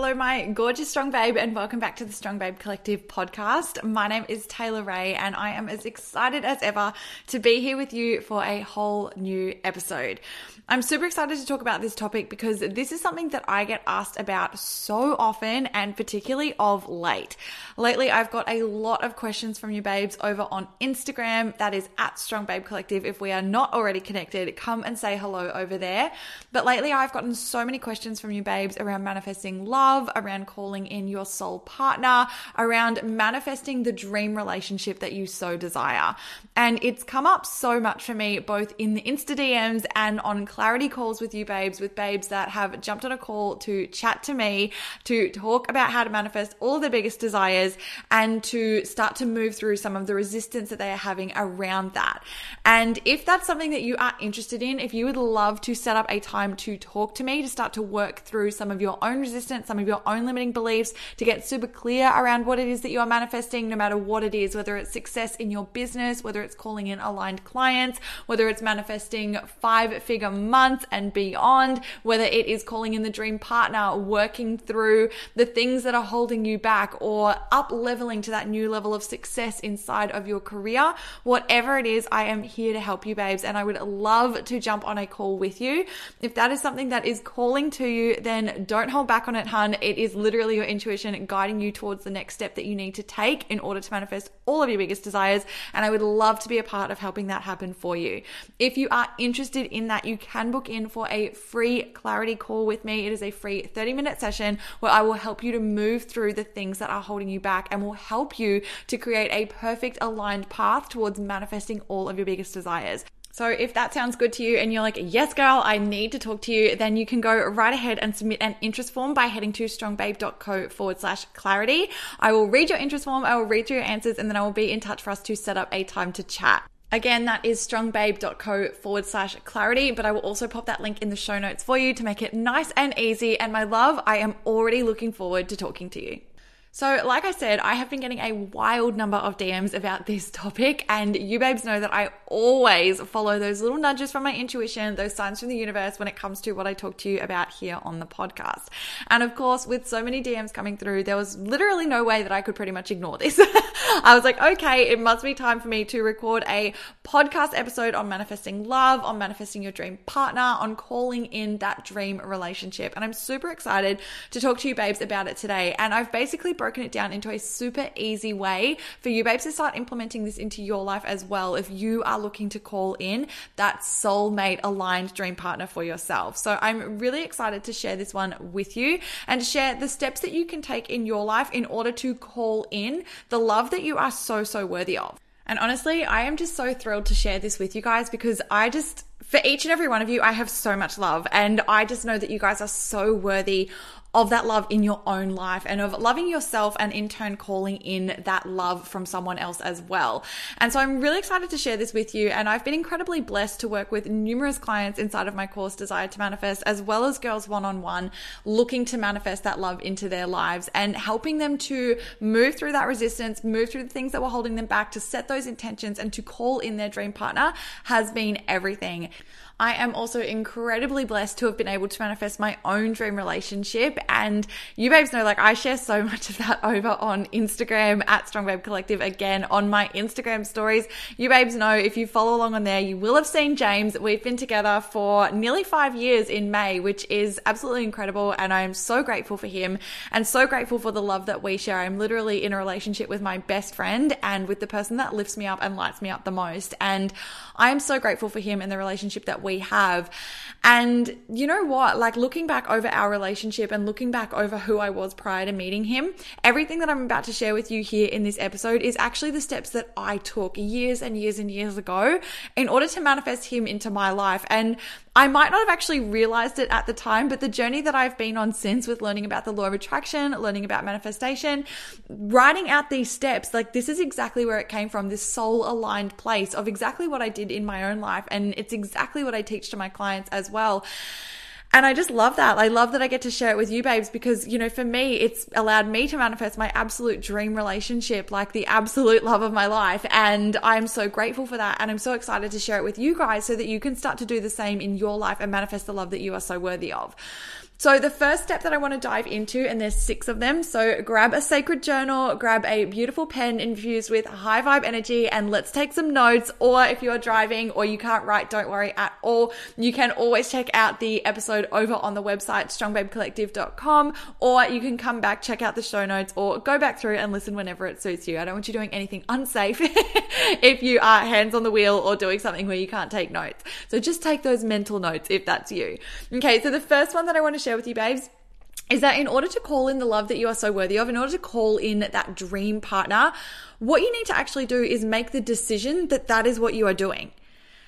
Hello, my gorgeous strong babe, and welcome back to the Strong Babe Collective podcast. My name is Taylor Ray, and I am as excited as ever to be here with you for a whole new episode. I'm super excited to talk about this topic because this is something that I get asked about so often and particularly of late. Lately, I've got a lot of questions from you babes over on Instagram. That is at Strong Babe Collective. If we are not already connected, come and say hello over there. But lately, I've gotten so many questions from you babes around manifesting love love, around calling in your soul partner, around manifesting the dream relationship that you so desire. And it's come up so much for me, both in the Insta DMs and on clarity calls with you babes, with babes that have jumped on a call to chat to me, to talk about how to manifest all their biggest desires and to start to move through some of the resistance that they are having around that. And if that's something that you are interested in, if you would love to set up a time to talk to me to start to work through some of your own resistance, some of your own limiting beliefs, to get super clear around what it is that you are manifesting, no matter what it is, whether it's success in your business, whether it's calling in aligned clients, whether it's manifesting five figure months and beyond, whether it is calling in the dream partner, working through the things that are holding you back, or up leveling to that new level of success inside of your career. Whatever it is, I am here to help you, babes, and I would love to jump on a call with you. If that is something that is calling to you, then don't hold back on it, hun. It is literally your intuition guiding you towards the next step that you need to take in order to manifest all of your biggest desires. And I would love to be a part of helping that happen for you. If you are interested in that, you can book in for a free clarity call with me. It is a free 30 minute session where I will help you to move through the things that are holding you back and will help you to create a perfect aligned path towards manifesting all of your biggest desires. So if that sounds good to you and you're like, yes, girl, I need to talk to you, then you can go right ahead and submit an interest form by heading to strongbabe.co forward slash clarity. I will read your interest form, I will read through your answers, and then I will be in touch for us to set up a time to chat. Again, that is strongbabe.co forward slash clarity, but I will also pop that link in the show notes for you to make it nice and easy. And my love, I am already looking forward to talking to you. So, like I said, I have been getting a wild number of DMs about this topic, and you babes know that I always follow those little nudges from my intuition, those signs from the universe when it comes to what I talk to you about here on the podcast. And of course, with so many DMs coming through, there was literally no way that I could pretty much ignore this. I was like, okay, it must be time for me to record a podcast episode on manifesting love, on manifesting your dream partner, on calling in that dream relationship. And I'm super excited to talk to you babes about it today. And I've basically broken broken it down into a super easy way for you babes to start implementing this into your life as well if you are looking to call in that soulmate aligned dream partner for yourself. So I'm really excited to share this one with you and share the steps that you can take in your life in order to call in the love that you are so, so worthy of. And honestly, I am just so thrilled to share this with you guys because I just, for each and every one of you, I have so much love. And I just know that you guys are so worthy of that love in your own life and of loving yourself and in turn calling in that love from someone else as well. And so I'm really excited to share this with you. And I've been incredibly blessed to work with numerous clients inside of my course Desire to Manifest, as well as girls one on one looking to manifest that love into their lives and helping them to move through that resistance, move through the things that were holding them back, to set those intentions and to call in their dream partner has been everything. I am also incredibly blessed to have been able to manifest my own dream relationship. And you babes know, like, I share so much of that over on Instagram at Strong Babe Collective. Again, on my Instagram stories. You babes know if you follow along on there, you will have seen James. We've been together for nearly five years in May, which is absolutely incredible. And I am so grateful for him and so grateful for the love that we share. I'm literally in a relationship with my best friend and with the person that lifts me up and lights me up the most. And I am so grateful for him and the relationship that we have. And you know what? Like looking back over our relationship and looking back over who I was prior to meeting him, everything that I'm about to share with you here in this episode is actually the steps that I took years and years and years ago in order to manifest him into my life. And I might not have actually realized it at the time, but the journey that I've been on since with learning about the law of attraction, learning about manifestation, writing out these steps, like this is exactly where it came from this soul aligned place of exactly what I did in my own life. And it's exactly what I teach to my clients as well. And I just love that. I love that I get to share it with you, babes, because, you know, for me, it's allowed me to manifest my absolute dream relationship, like the absolute love of my life. And I'm so grateful for that. And I'm so excited to share it with you guys so that you can start to do the same in your life and manifest the love that you are so worthy of. So, the first step that I want to dive into, and there's six of them. So, grab a sacred journal, grab a beautiful pen infused with high vibe energy, and let's take some notes. Or if you're driving or you can't write, don't worry at all. You can always check out the episode over on the website, strongbabecollective.com, or you can come back, check out the show notes, or go back through and listen whenever it suits you. I don't want you doing anything unsafe if you are hands on the wheel or doing something where you can't take notes. So, just take those mental notes if that's you. Okay, so the first one that I want to share with you, babes, is that in order to call in the love that you are so worthy of, in order to call in that dream partner, what you need to actually do is make the decision that that is what you are doing.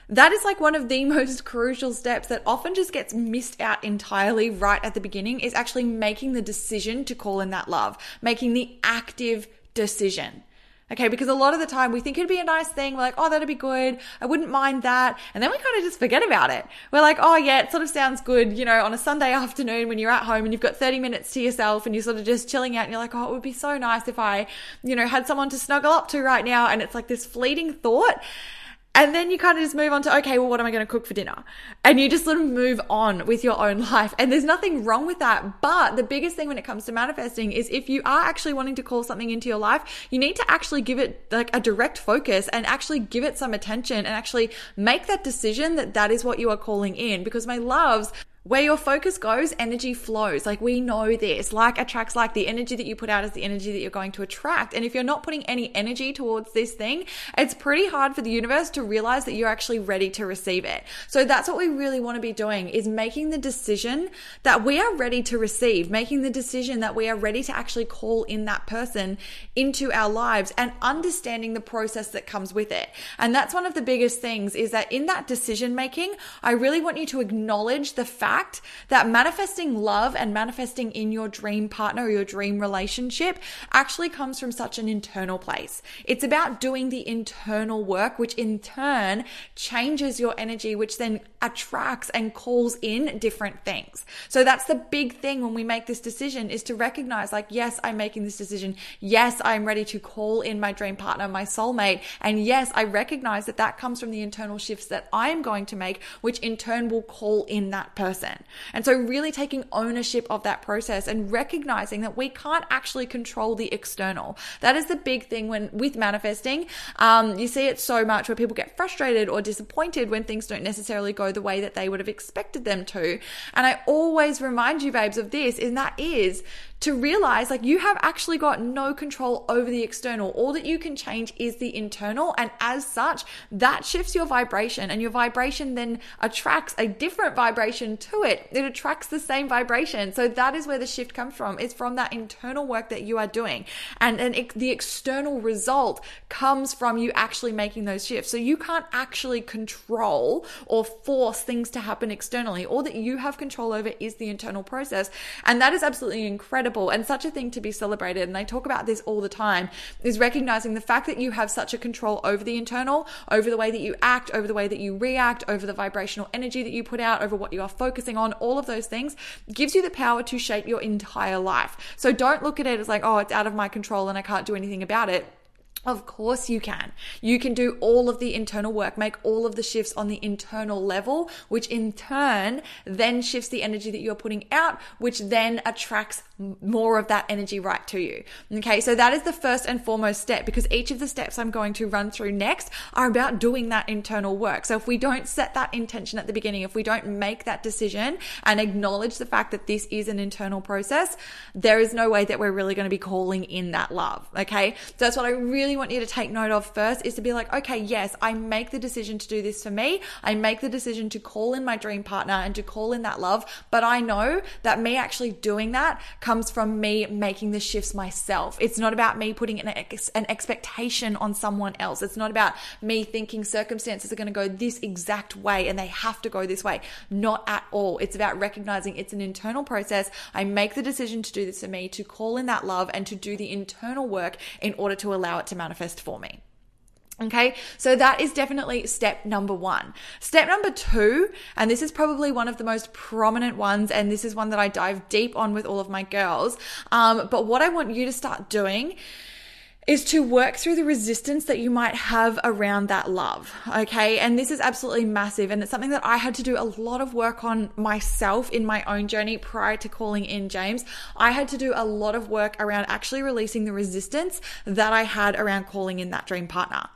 That is like one of the most crucial steps that often just gets missed out entirely right at the beginning is actually making the decision to call in that love, making the active decision. Okay, because a lot of the time we think it'd be a nice thing. We're like, oh, that'd be good. I wouldn't mind that. And then we kind of just forget about it. We're like, oh, yeah, it sort of sounds good, you know, on a Sunday afternoon when you're at home and you've got 30 minutes to yourself and you're sort of just chilling out and you're like, oh, it would be so nice if I, you know, had someone to snuggle up to right now. And it's like this fleeting thought. And then you kind of just move on to, okay, well, what am I going to cook for dinner? And you just sort of move on with your own life. And there's nothing wrong with that. But the biggest thing when it comes to manifesting is if you are actually wanting to call something into your life, you need to actually give it like a direct focus and actually give it some attention and actually make that decision that that is what you are calling in. Because my loves, where your focus goes, energy flows. Like we know this. Like attracts like. The energy that you put out is the energy that you're going to attract. And if you're not putting any energy towards this thing, it's pretty hard for the universe to realize that you're actually ready to receive it. So that's what we really want to be doing is making the decision that we are ready to receive, making the decision that we are ready to actually call in that person into our lives and understanding the process that comes with it. And that's one of the biggest things is that in that decision making, I really want you to acknowledge the fact fact that manifesting love and manifesting in your dream partner or your dream relationship actually comes from such an internal place. It's about doing the internal work, which in turn changes your energy, which then attracts and calls in different things. So that's the big thing when we make this decision is to recognize like, yes, I'm making this decision. Yes, I'm ready to call in my dream partner, my soulmate. And yes, I recognize that that comes from the internal shifts that I am going to make, which in turn will call in that person person. And so, really taking ownership of that process and recognizing that we can't actually control the external. That is the big thing when with manifesting. Um, you see it so much where people get frustrated or disappointed when things don't necessarily go the way that they would have expected them to. And I always remind you, babes, of this, and that is to realize like you have actually got no control over the external. All that you can change is the internal. And as such, that shifts your vibration and your vibration then attracts a different vibration to it. It attracts the same vibration. So that is where the shift comes from. It's from that internal work that you are doing. And then the external result comes from you actually making those shifts. So you can't actually control or force things to happen externally. All that you have control over is the internal process. And that is absolutely incredible incredible and such a thing to be celebrated. And I talk about this all the time is recognizing the fact that you have such a control over the internal, over the way that you act, over the way that you react, over the vibrational energy that you put out, over what you are focusing on, all of those things gives you the power to shape your entire life. So don't look at it as like, oh, it's out of my control and I can't do anything about it Of course, you can. You can do all of the internal work, make all of the shifts on the internal level, which in turn then shifts the energy that you're putting out, which then attracts more of that energy right to you. Okay, so that is the first and foremost step because each of the steps I'm going to run through next are about doing that internal work. So if we don't set that intention at the beginning, if we don't make that decision and acknowledge the fact that this is an internal process, there is no way that we're really going to be calling in that love. Okay, so that's what I really want you to take note of first is to be like, okay, yes, I make the decision to do this for me. I make the decision to call in my dream partner and to call in that love, but I know that me actually doing that comes from me making the shifts myself. It's not about me putting an, ex- an expectation on someone else. It's not about me thinking circumstances are going to go this exact way and they have to go this way. Not at all. It's about recognizing it's an internal process. I make the decision to do this for me, to call in that love and to do the internal work in order to allow it to manifest for me. Okay, so that is definitely step number one. Step number two, and this is probably one of the most prominent ones, and this is one that I dive deep on with all of my girls. Um, but what I want you to start doing is to work through the resistance that you might have around that love. Okay. And this is absolutely massive. And it's something that I had to do a lot of work on myself in my own journey prior to calling in James. I had to do a lot of work around actually releasing the resistance that I had around calling in that dream partner.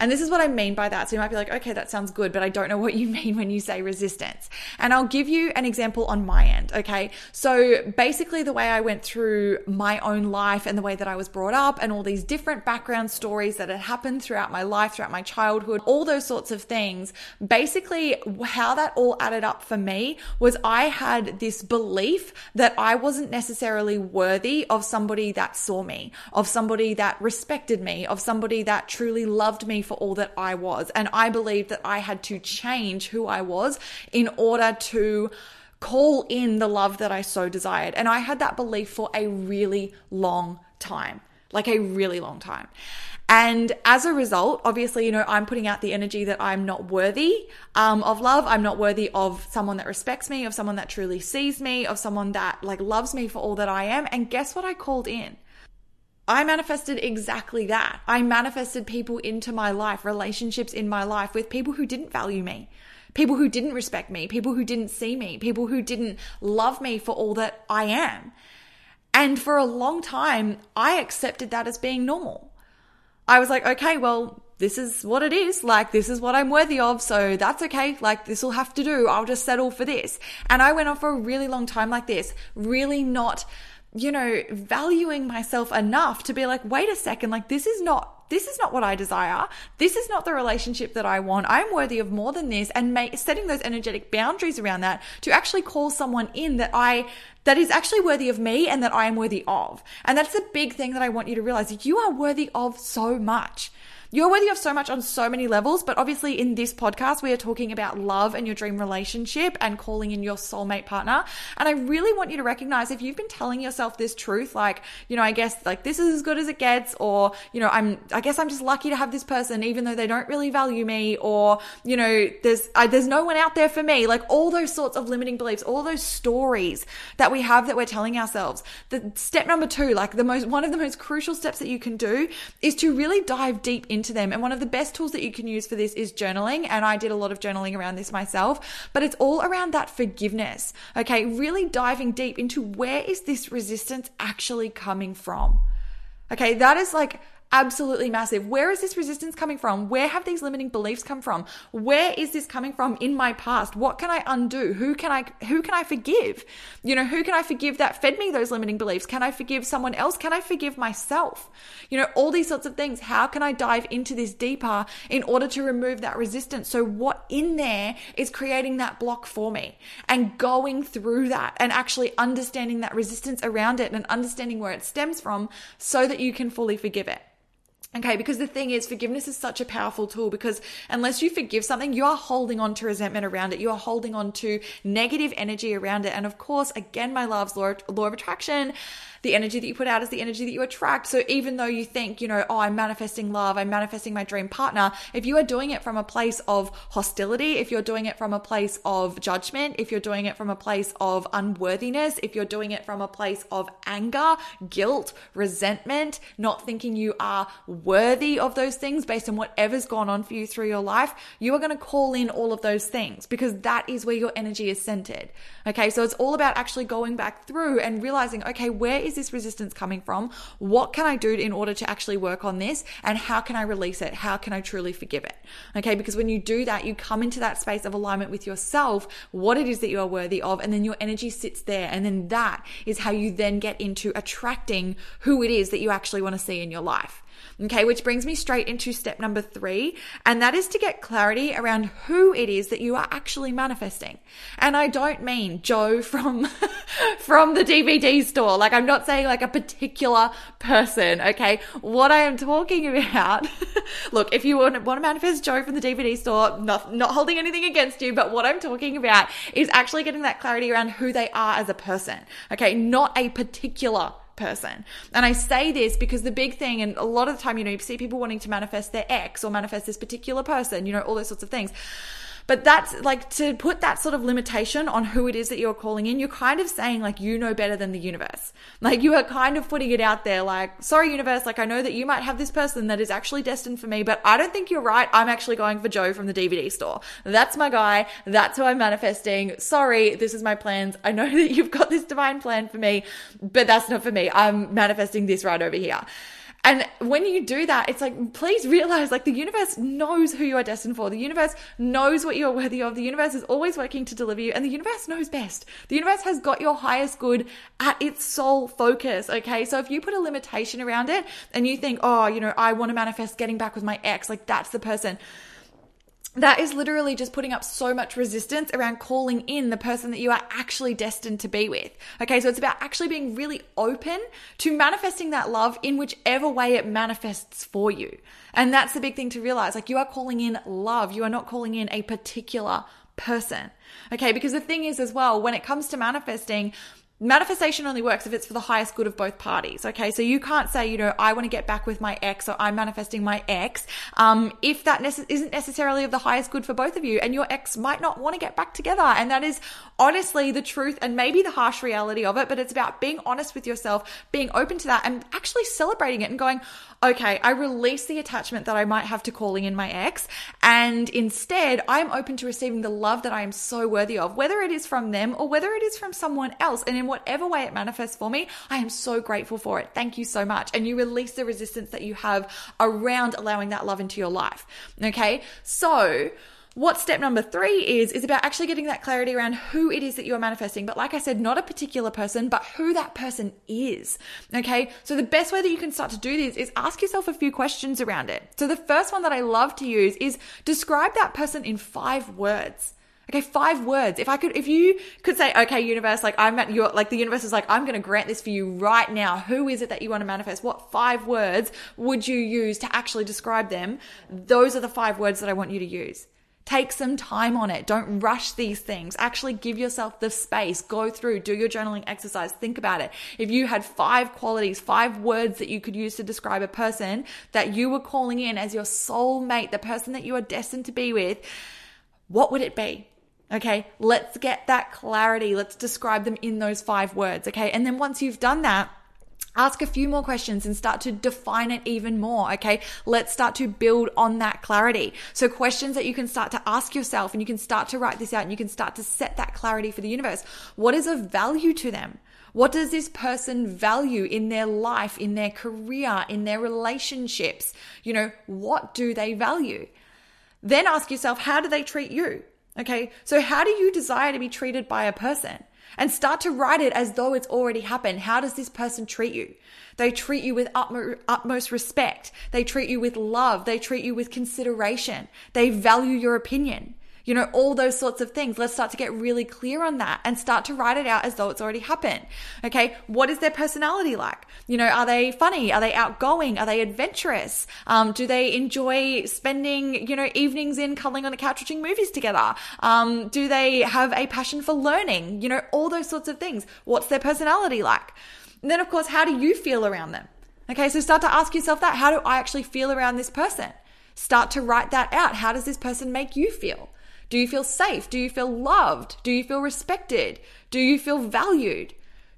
And this is what I mean by that. So you might be like, okay, that sounds good, but I don't know what you mean when you say resistance. And I'll give you an example on my end. Okay. So basically, the way I went through my own life and the way that I was brought up and all these different background stories that had happened throughout my life, throughout my childhood, all those sorts of things. Basically, how that all added up for me was I had this belief that I wasn't necessarily worthy of somebody that saw me, of somebody that respected me, of somebody that truly loved me for all that I was. And I believed that I had to change who I was in order to call in the love that I so desired. And I had that belief for a really long time, like a really long time. And as a result, obviously, you know, I'm putting out the energy that I'm not worthy um, of love. I'm not worthy of someone that respects me, of someone that truly sees me, of someone that like loves me for all that I am. And guess what I called in? I manifested exactly that. I manifested people into my life, relationships in my life with people who didn't value me, people who didn't respect me, people who didn't see me, people who didn't love me for all that I am. And for a long time, I accepted that as being normal. I was like, okay, well, this is what it is. Like, this is what I'm worthy of. So that's okay. Like, this will have to do. I'll just settle for this. And I went on for a really long time like this, really not you know, valuing myself enough to be like, wait a second, like this is not this is not what I desire. This is not the relationship that I want. I'm worthy of more than this and make, setting those energetic boundaries around that to actually call someone in that I that is actually worthy of me and that I am worthy of. And that's the big thing that I want you to realize. You are worthy of so much. You're worthy of so much on so many levels, but obviously in this podcast, we are talking about love and your dream relationship and calling in your soulmate partner. And I really want you to recognize if you've been telling yourself this truth, like, you know, I guess like this is as good as it gets, or, you know, I'm, I guess I'm just lucky to have this person, even though they don't really value me, or, you know, there's, I, there's no one out there for me. Like all those sorts of limiting beliefs, all those stories that we have that we're telling ourselves. The step number two, like the most, one of the most crucial steps that you can do is to really dive deep into into them. And one of the best tools that you can use for this is journaling. And I did a lot of journaling around this myself, but it's all around that forgiveness. Okay. Really diving deep into where is this resistance actually coming from? Okay. That is like absolutely massive. Where is this resistance coming from? Where have these limiting beliefs come from? Where is this coming from in my past? What can I undo? Who can I who can I forgive? You know, who can I forgive that fed me those limiting beliefs? Can I forgive someone else? Can I forgive myself? You know, all these sorts of things. How can I dive into this deeper in order to remove that resistance? So what in there is creating that block for me and going through that and actually understanding that resistance around it and understanding where it stems from so that you can fully forgive it. Okay, because the thing is, forgiveness is such a powerful tool because unless you forgive something, you are holding on to resentment around it. You are holding on to negative energy around it. And of course, again, my loves, law, law of attraction, The energy that you put out is the energy that you attract. So even though you think, you know, oh, I'm manifesting love, I'm manifesting my dream partner, if you are doing it from a place of hostility, if you're doing it from a place of judgment, if you're doing it from a place of unworthiness, if you're doing it from a place of anger, guilt, resentment, not thinking you are worthy of those things based on whatever's gone on for you through your life, you are going to call in all of those things because that is where your energy is centered. Okay, so it's all about actually going back through and realizing, okay, where is this resistance coming from? What can I do in order to actually work on this? And how can I release it? How can I truly forgive it? Okay, because when you do that, you come into that space of alignment with yourself, what it is that you are worthy of, and then your energy sits there. And then that is how you then get into attracting who it is that you actually want to see in your life. Okay, which brings me straight into step number three, and that is to get clarity around who it is that you are actually manifesting. And I don't mean Joe from from the DVD store. Like I'm not saying like a particular person. Okay, what I am talking about. look, if you want, want to manifest Joe from the DVD store, not not holding anything against you, but what I'm talking about is actually getting that clarity around who they are as a person. Okay, not a particular person. And I say this because the big thing, and a lot of the time, you know, you see people wanting to manifest their ex or manifest this particular person, you know, all those sorts of things. But that's like to put that sort of limitation on who it is that you're calling in, you're kind of saying like you know better than the universe. Like you are kind of putting it out there like, sorry, universe, like I know that you might have this person that is actually destined for me, but I don't think you're right. I'm actually going for Joe from the DVD store. That's my guy. That's who I'm manifesting. Sorry, this is my plans. I know that you've got this divine plan for me, but that's not for me. I'm manifesting this right over here. And when you do that, it's like, please realize like the universe knows who you are destined for. The universe knows what you're worthy of. The universe is always working to deliver you and the universe knows best. The universe has got your highest good at its sole focus. Okay. So if you put a limitation around it and you think, oh, you know, I want to manifest getting back with my ex, like that's the person that is literally just putting up so much resistance around calling in the person that you are actually destined to be with. Okay, so it's about actually being really open to manifesting that love in whichever way it manifests for you. And that's the big thing to realize. Like you are calling in love, you are not calling in a particular person. Okay, because the thing is as well, when it comes to manifesting, manifestation only works if it's for the highest good of both parties. Okay. So you can't say, you know, I want to get back with my ex or I'm manifesting my ex. Um, if that nece- isn't necessarily of the highest good for both of you and your ex might not want to get back together. And that is honestly the truth and maybe the harsh reality of it, but it's about being honest with yourself, being open to that and actually celebrating it and going, okay, I release the attachment that I might have to calling in my ex. And instead, I'm open to receiving the love that I am so worthy of, whether it is from them or whether it is from someone else. And in whatever way it manifests for me, I am so grateful for it. Thank you so much. And you release the resistance that you have around allowing that love into your life. Okay. So, what step number three is, is about actually getting that clarity around who it is that you are manifesting. But like I said, not a particular person, but who that person is. Okay. So the best way that you can start to do this is ask yourself a few questions around it. So the first one that I love to use is describe that person in five words. Okay, five words. If I could, if you could say, okay, universe, like I'm at your, like the universe is like, I'm going to grant this for you right now. Who is it that you want to manifest? What five words would you use to actually describe them? Those are the five words that I want you to use. Take some time on it. Don't rush these things. Actually give yourself the space. Go through, do your journaling exercise. Think about it. If you had five qualities, five words that you could use to describe a person that you were calling in as your soulmate, the person that you are destined to be with, what would it be? Okay, let's get that clarity. Let's describe them in those five words. Okay, and then once you've done that, Ask a few more questions and start to define it even more. Okay. Let's start to build on that clarity. So questions that you can start to ask yourself and you can start to write this out and you can start to set that clarity for the universe. What is of value to them? What does this person value in their life, in their career, in their relationships? You know, what do they value? Then ask yourself, how do they treat you? Okay. So how do you desire to be treated by a person? And start to write it as though it's already happened. How does this person treat you? They treat you with utmost respect. They treat you with love. They treat you with consideration. They value your opinion you know, all those sorts of things. Let's start to get really clear on that and start to write it out as though it's already happened. Okay. What is their personality like? You know, are they funny? Are they outgoing? Are they adventurous? Um, do they enjoy spending, you know, evenings in cuddling on the couch watching movies together? Um, do they have a passion for learning? You know, all those sorts of things. What's their personality like? And then, of course, how do you feel around them? Okay, so start to ask yourself that. How do I actually feel around this person? Start to write that out. How does this person make you feel? Do you feel safe? Do you feel loved? Do you feel respected? Do you feel valued?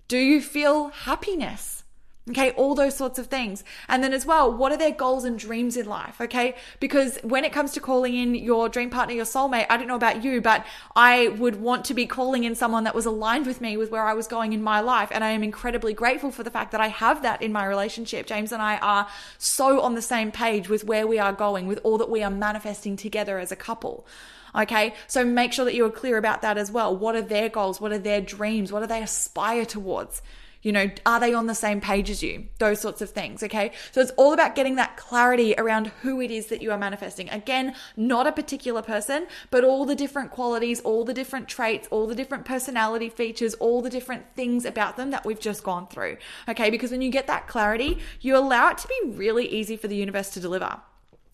Do you feel happiness? Okay, all those sorts of things. And then as well, what are their goals and dreams in life? Okay, because when it comes to calling in your dream partner, your soulmate, I don't know about you, but I would want to be calling in someone that was aligned with me, with where I was going in my life. And I am incredibly grateful for the fact that I have that in my relationship. James and I are so on the same page with where we are going, with all that we are manifesting together as a couple. Okay. So make sure that you are clear about that as well. What are their goals? What are their dreams? What do they aspire towards? You know, are they on the same page as you? Those sorts of things. Okay. So it's all about getting that clarity around who it is that you are manifesting. Again, not a particular person, but all the different qualities, all the different traits, all the different personality features, all the different things about them that we've just gone through. Okay. Because when you get that clarity, you allow it to be really easy for the universe to deliver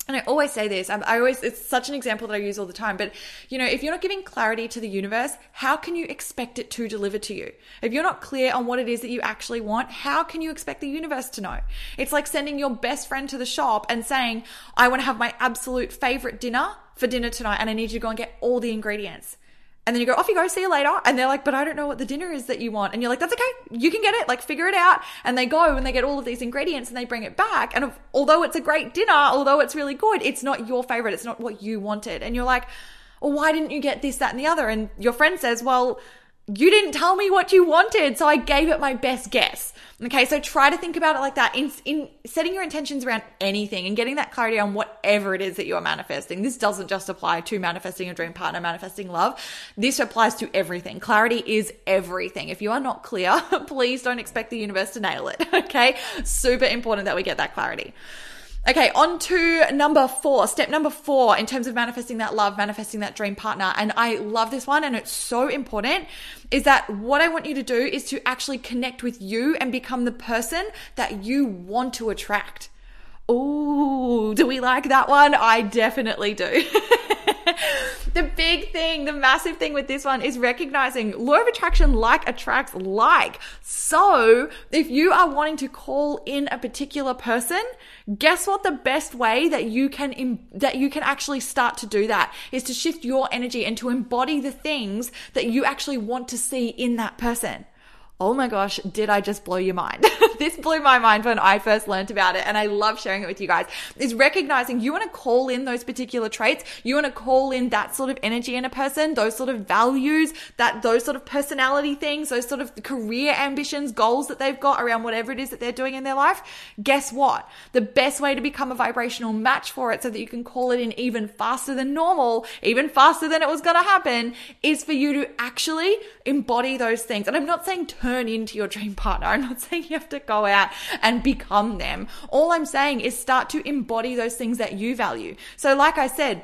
and I always say this, I always, it's such an example that I use all the time, but you know, if you're not giving clarity to the universe, how can you expect it to deliver to you? If you're not clear on what it is that you actually want, how can you expect the universe to know? It's like sending your best friend to the shop and saying, I want to have my absolute favorite dinner for dinner tonight and I need you to go and get all the ingredients. And then you go, off you go, see you later. And they're like, but I don't know what the dinner is that you want. And you're like, that's okay. You can get it. Like, figure it out. And they go and they get all of these ingredients and they bring it back. And although it's a great dinner, although it's really good, it's not your favorite. It's not what you wanted. And you're like, well, why didn't you get this, that, and the other? And your friend says, well, you didn't tell me what you wanted, so I gave it my best guess. Okay, so try to think about it like that in, in setting your intentions around anything and getting that clarity on whatever it is that you are manifesting. This doesn't just apply to manifesting a dream partner, manifesting love. This applies to everything. Clarity is everything. If you are not clear, please don't expect the universe to nail it. Okay, super important that we get that clarity. Okay, on to number four. Step number four in terms of manifesting that love, manifesting that dream partner. And I love this one and it's so important is that what I want you to do is to actually connect with you and become the person that you want to attract. Oh, do we like that one? I definitely do. the big thing, the massive thing with this one is recognizing law of attraction like attracts like. So if you are wanting to call in a particular person, guess what the best way that you can Im- that you can actually start to do that is to shift your energy and to embody the things that you actually want to see in that person oh my gosh, did I just blow your mind? this blew my mind when I first learned about it. And I love sharing it with you guys is recognizing you want to call in those particular traits. You want to call in that sort of energy in a person, those sort of values, that those sort of personality things, those sort of career ambitions, goals that they've got around whatever it is that they're doing in their life. Guess what? The best way to become a vibrational match for it so that you can call it in even faster than normal, even faster than it was going to happen is for you to actually embody those things. And I'm not saying turn turn into your dream partner. I'm not saying you have to go out and become them. All I'm saying is start to embody those things that you value. So, like I said,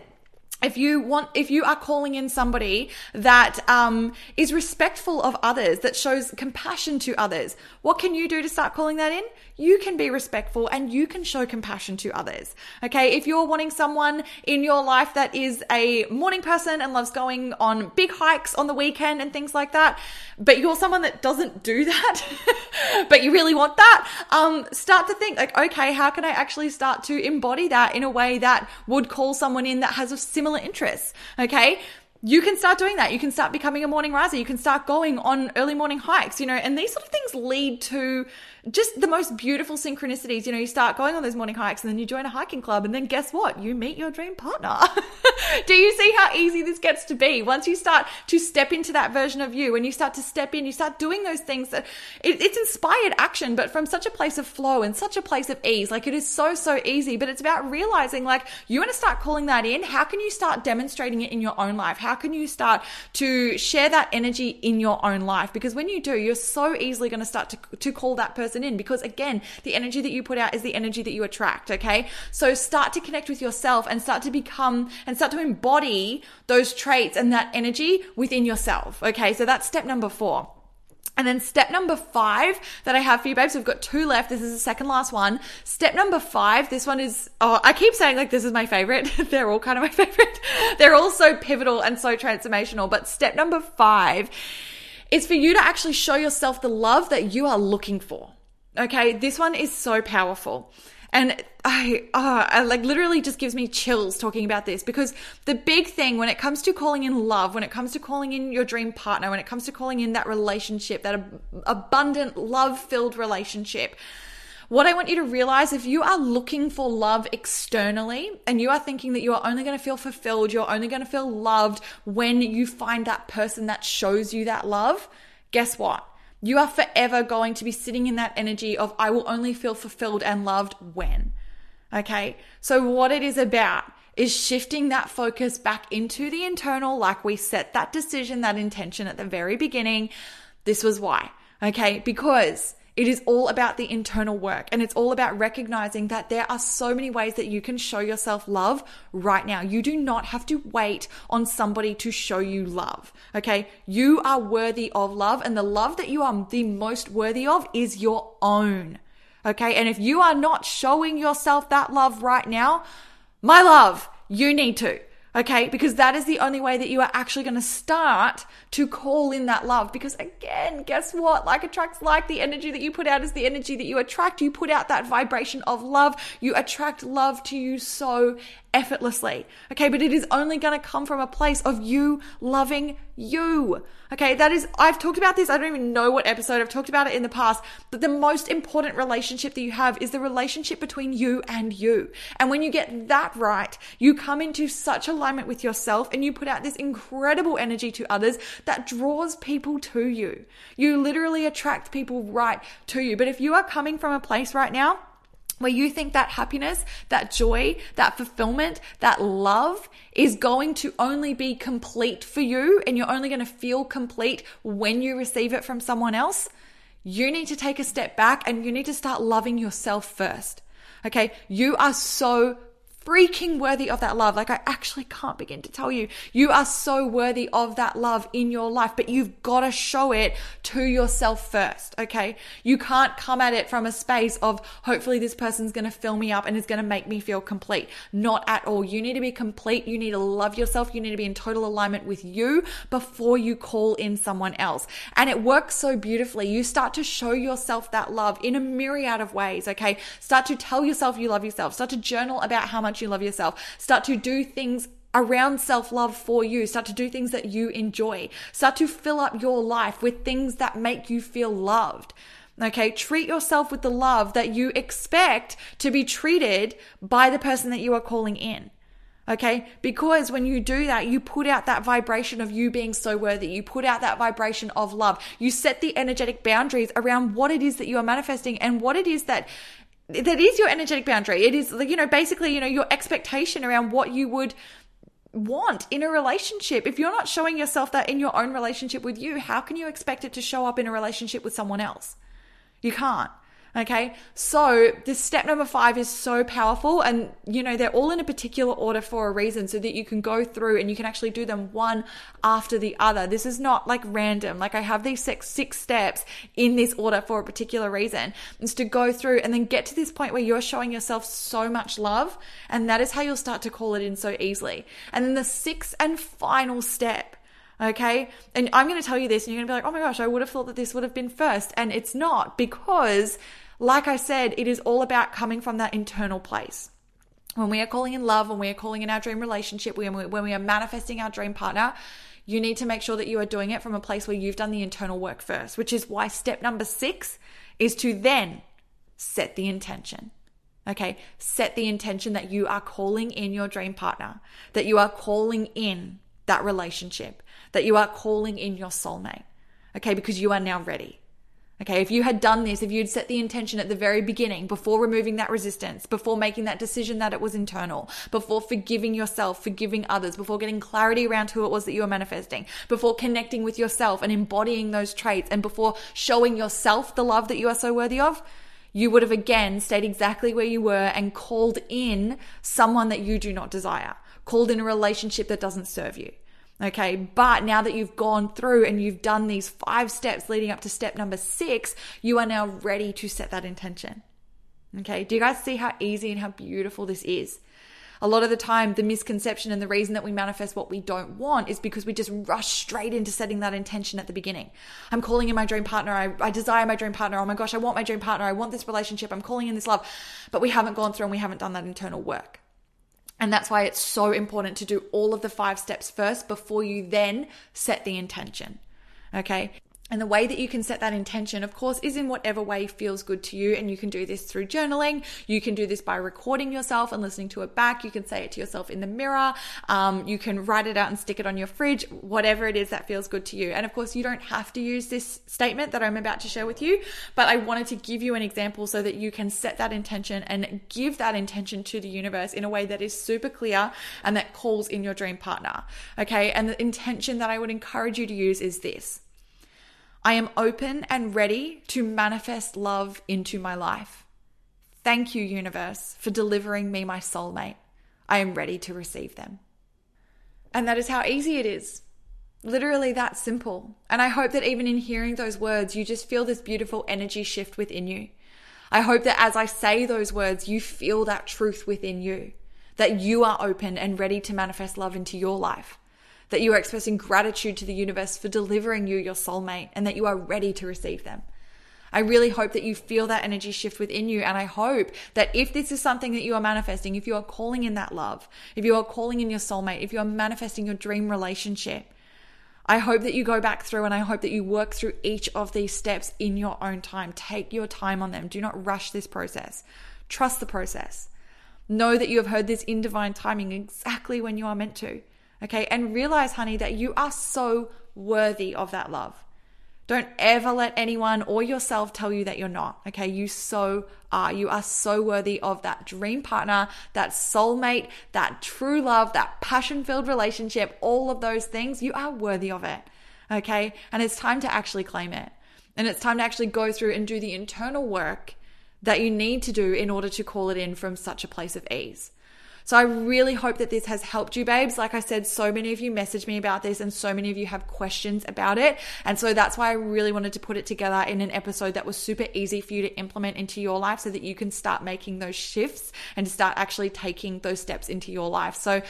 if you want if you are calling in somebody that um, is respectful of others that shows compassion to others what can you do to start calling that in? You can be respectful and you can show compassion to others. Okay if you're wanting someone in your life that is a morning person and loves going on big hikes on the weekend and things like that but you're someone that doesn't do that but you really want that um, start to think like okay how can i actually start to embody that in a way that would call someone in that has a similar similar interests. Okay you can start doing that. You can start becoming a morning riser. You can start going on early morning hikes, you know, and these sort of things lead to just the most beautiful synchronicities. You know, you start going on those morning hikes and then you join a hiking club and then guess what? You meet your dream partner. Do you see how easy this gets to be? Once you start to step into that version of you, when you start to step in, you start doing those things that it, it's inspired action, but from such a place of flow and such a place of ease. Like it is so, so easy, but it's about realizing like you want to start calling that in. How can you start demonstrating it in your own life? How can you start to share that energy in your own life? Because when you do, you're so easily going to start to, to call that person in because again, the energy that you put out is the energy that you attract. Okay. So start to connect with yourself and start to become and start to embody those traits and that energy within yourself. Okay. So that's step number four. And then step number five that I have for you, babes, we've got two left. This is the second last one. Step number five, this one is, oh, I keep saying like this is my favorite. They're all kind of my favorite. They're all so pivotal and so transformational. But step number five is for you to actually show yourself the love that you are looking for. Okay, this one is so powerful. And I, uh, I like literally just gives me chills talking about this because the big thing when it comes to calling in love, when it comes to calling in your dream partner, when it comes to calling in that relationship, that ab- abundant, love filled relationship, what I want you to realize if you are looking for love externally and you are thinking that you are only going to feel fulfilled, you're only going to feel loved when you find that person that shows you that love, guess what? You are forever going to be sitting in that energy of, I will only feel fulfilled and loved when. Okay. So, what it is about is shifting that focus back into the internal, like we set that decision, that intention at the very beginning. This was why. Okay. Because it is all about the internal work and it's all about recognizing that there are so many ways that you can show yourself love right now. You do not have to wait on somebody to show you love. Okay. You are worthy of love and the love that you are the most worthy of is your own. Okay. And if you are not showing yourself that love right now, my love, you need to. Okay. Because that is the only way that you are actually going to start to call in that love. Because again, guess what? Like attracts like the energy that you put out is the energy that you attract. You put out that vibration of love. You attract love to you so effortlessly. Okay. But it is only going to come from a place of you loving you. Okay. That is, I've talked about this. I don't even know what episode I've talked about it in the past, but the most important relationship that you have is the relationship between you and you. And when you get that right, you come into such alignment with yourself and you put out this incredible energy to others that draws people to you. You literally attract people right to you. But if you are coming from a place right now, where you think that happiness, that joy, that fulfillment, that love is going to only be complete for you and you're only going to feel complete when you receive it from someone else, you need to take a step back and you need to start loving yourself first. Okay. You are so freaking worthy of that love. Like I actually can't begin to tell you. You are so worthy of that love in your life, but you've got to show it to yourself first. Okay. You can't come at it from a space of hopefully this person's going to fill me up and is going to make me feel complete. Not at all. You need to be complete. You need to love yourself. You need to be in total alignment with you before you call in someone else. And it works so beautifully. You start to show yourself that love in a myriad of ways. Okay. Start to tell yourself you love yourself. Start to journal about how much much you love yourself. Start to do things around self love for you. Start to do things that you enjoy. Start to fill up your life with things that make you feel loved. Okay, treat yourself with the love that you expect to be treated by the person that you are calling in. Okay, because when you do that, you put out that vibration of you being so worthy. You put out that vibration of love. You set the energetic boundaries around what it is that you are manifesting and what it is that that is your energetic boundary. It is, you know, basically, you know, your expectation around what you would want in a relationship. If you're not showing yourself that in your own relationship with you, how can you expect it to show up in a relationship with someone else? You can't. Okay. So this step number five is so powerful. And, you know, they're all in a particular order for a reason so that you can go through and you can actually do them one after the other. This is not like random. Like I have these six, six steps in this order for a particular reason. It's to go through and then get to this point where you're showing yourself so much love. And that is how you'll start to call it in so easily. And then the sixth and final step Okay. And I'm going to tell you this, and you're going to be like, oh my gosh, I would have thought that this would have been first. And it's not because like I said, it is all about coming from that internal place. When we are calling in love, when we are calling in our dream relationship, when we, are manifesting our dream partner, you need to make sure that you are doing it from a place where you've done the internal work first, which is why step number six is to then set the intention. Okay, set the intention that you are calling in your dream partner, that you are calling in that relationship, that you are calling in your soulmate. Okay, because you are now ready. Okay, if you had done this, if you'd set the intention at the very beginning, before removing that resistance, before making that decision that it was internal, before forgiving yourself, forgiving others, before getting clarity around who it was that you were manifesting, before connecting with yourself and embodying those traits, and before showing yourself the love that you are so worthy of, you would have again stayed exactly where you were and called in someone that you do not desire, called in a relationship that doesn't serve you. Okay. But now that you've gone through and you've done these five steps leading up to step number six, you are now ready to set that intention. Okay. Do you guys see how easy and how beautiful this is? A lot of the time, the misconception and the reason that we manifest what we don't want is because we just rush straight into setting that intention at the beginning. I'm calling in my dream partner. I, I desire my dream partner. Oh my gosh, I want my dream partner. I want this relationship. I'm calling in this love. But we haven't gone through and we haven't done that internal work. And that's why it's so important to do all of the five steps first before you then set the intention. Okay. And the way that you can set that intention, of course, is in whatever way feels good to you. And you can do this through journaling. You can do this by recording yourself and listening to it back. You can say it to yourself in the mirror. Um, you can write it out and stick it on your fridge, whatever it is that feels good to you. And of course, you don't have to use this statement that I'm about to share with you, but I wanted to give you an example so that you can set that intention and give that intention to the universe in a way that is super clear and that calls in your dream partner. Okay. And the intention that I would encourage you to use is this. I am open and ready to manifest love into my life. Thank you, universe, for delivering me my soulmate. I am ready to receive them. And that is how easy it is. Literally that simple. And I hope that even in hearing those words, you just feel this beautiful energy shift within you. I hope that as I say those words, you feel that truth within you, that you are open and ready to manifest love into your life that you are expressing gratitude to the universe for delivering you your soulmate and that you are ready to receive them. I really hope that you feel that energy shift within you. And I hope that if this is something that you are manifesting, if you are calling in that love, if you are calling in your soulmate, if you are manifesting your dream relationship, I hope that you go back through and I hope that you work through each of these steps in your own time. Take your time on them. Do not rush this process. Trust the process. Know that you have heard this in divine timing exactly when you are meant to. Okay. And realize, honey, that you are so worthy of that love. Don't ever let anyone or yourself tell you that you're not. Okay. You so are. You are so worthy of that dream partner, that soulmate, that true love, that passion filled relationship, all of those things. You are worthy of it. Okay. And it's time to actually claim it. And it's time to actually go through and do the internal work that you need to do in order to call it in from such a place of ease. So I really hope that this has helped you, babes. Like I said, so many of you messaged me about this and so many of you have questions about it. And so that's why I really wanted to put it together in an episode that was super easy for you to implement into your life so that you can start making those shifts and start actually taking those steps into your life. So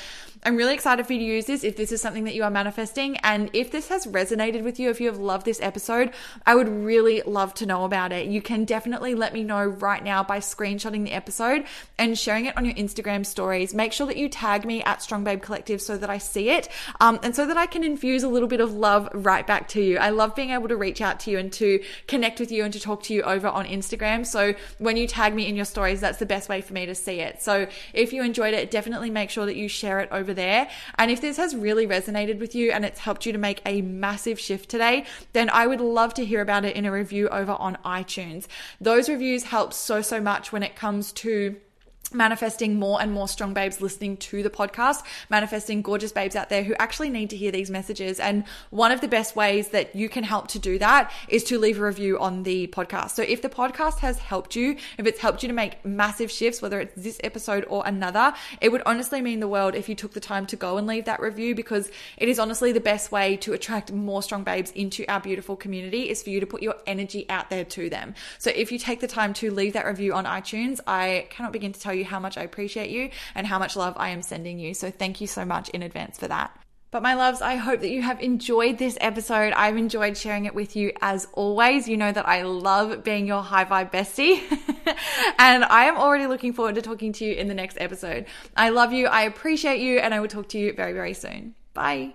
I'm really excited for you to use this if this is something that you are manifesting. And if this has resonated with you, if you have loved this episode, I would really love to know about it. You can definitely let me know right now by screenshotting the episode and sharing it on your Instagram stories, make sure that you tag me at Strong Babe Collective so that I see it um, and so that I can infuse a little bit of love right back to you. I love being able to reach out to you and to connect with you and to talk to you over on Instagram. So when you tag me in your stories, that's the best way for me to see it. So if you enjoyed it, definitely make sure that you share it over there. And if this has really resonated with you and it's helped you to make a massive shift today, then I would love to hear about it in a review over on iTunes. Those reviews help so, so much when it comes to manifesting more and more strong babes listening to the podcast, manifesting gorgeous babes out there who actually need to hear these messages. And one of the best ways that you can help to do that is to leave a review on the podcast. So if the podcast has helped you, if it's helped you to make massive shifts, whether it's this episode or another, it would honestly mean the world if you took the time to go and leave that review because it is honestly the best way to attract more strong babes into our beautiful community is for you to put your energy out there to them. So if you take the time to leave that review on iTunes, I cannot begin to tell how much I appreciate you and how much love I am sending you. So thank you so much in advance for that. But my loves, I hope that you have enjoyed this episode. I've enjoyed sharing it with you as always. You know that I love being your high vibe bestie. and I am already looking forward to talking to you in the next episode. I love you. I appreciate you. And I will talk to you very, very soon. Bye.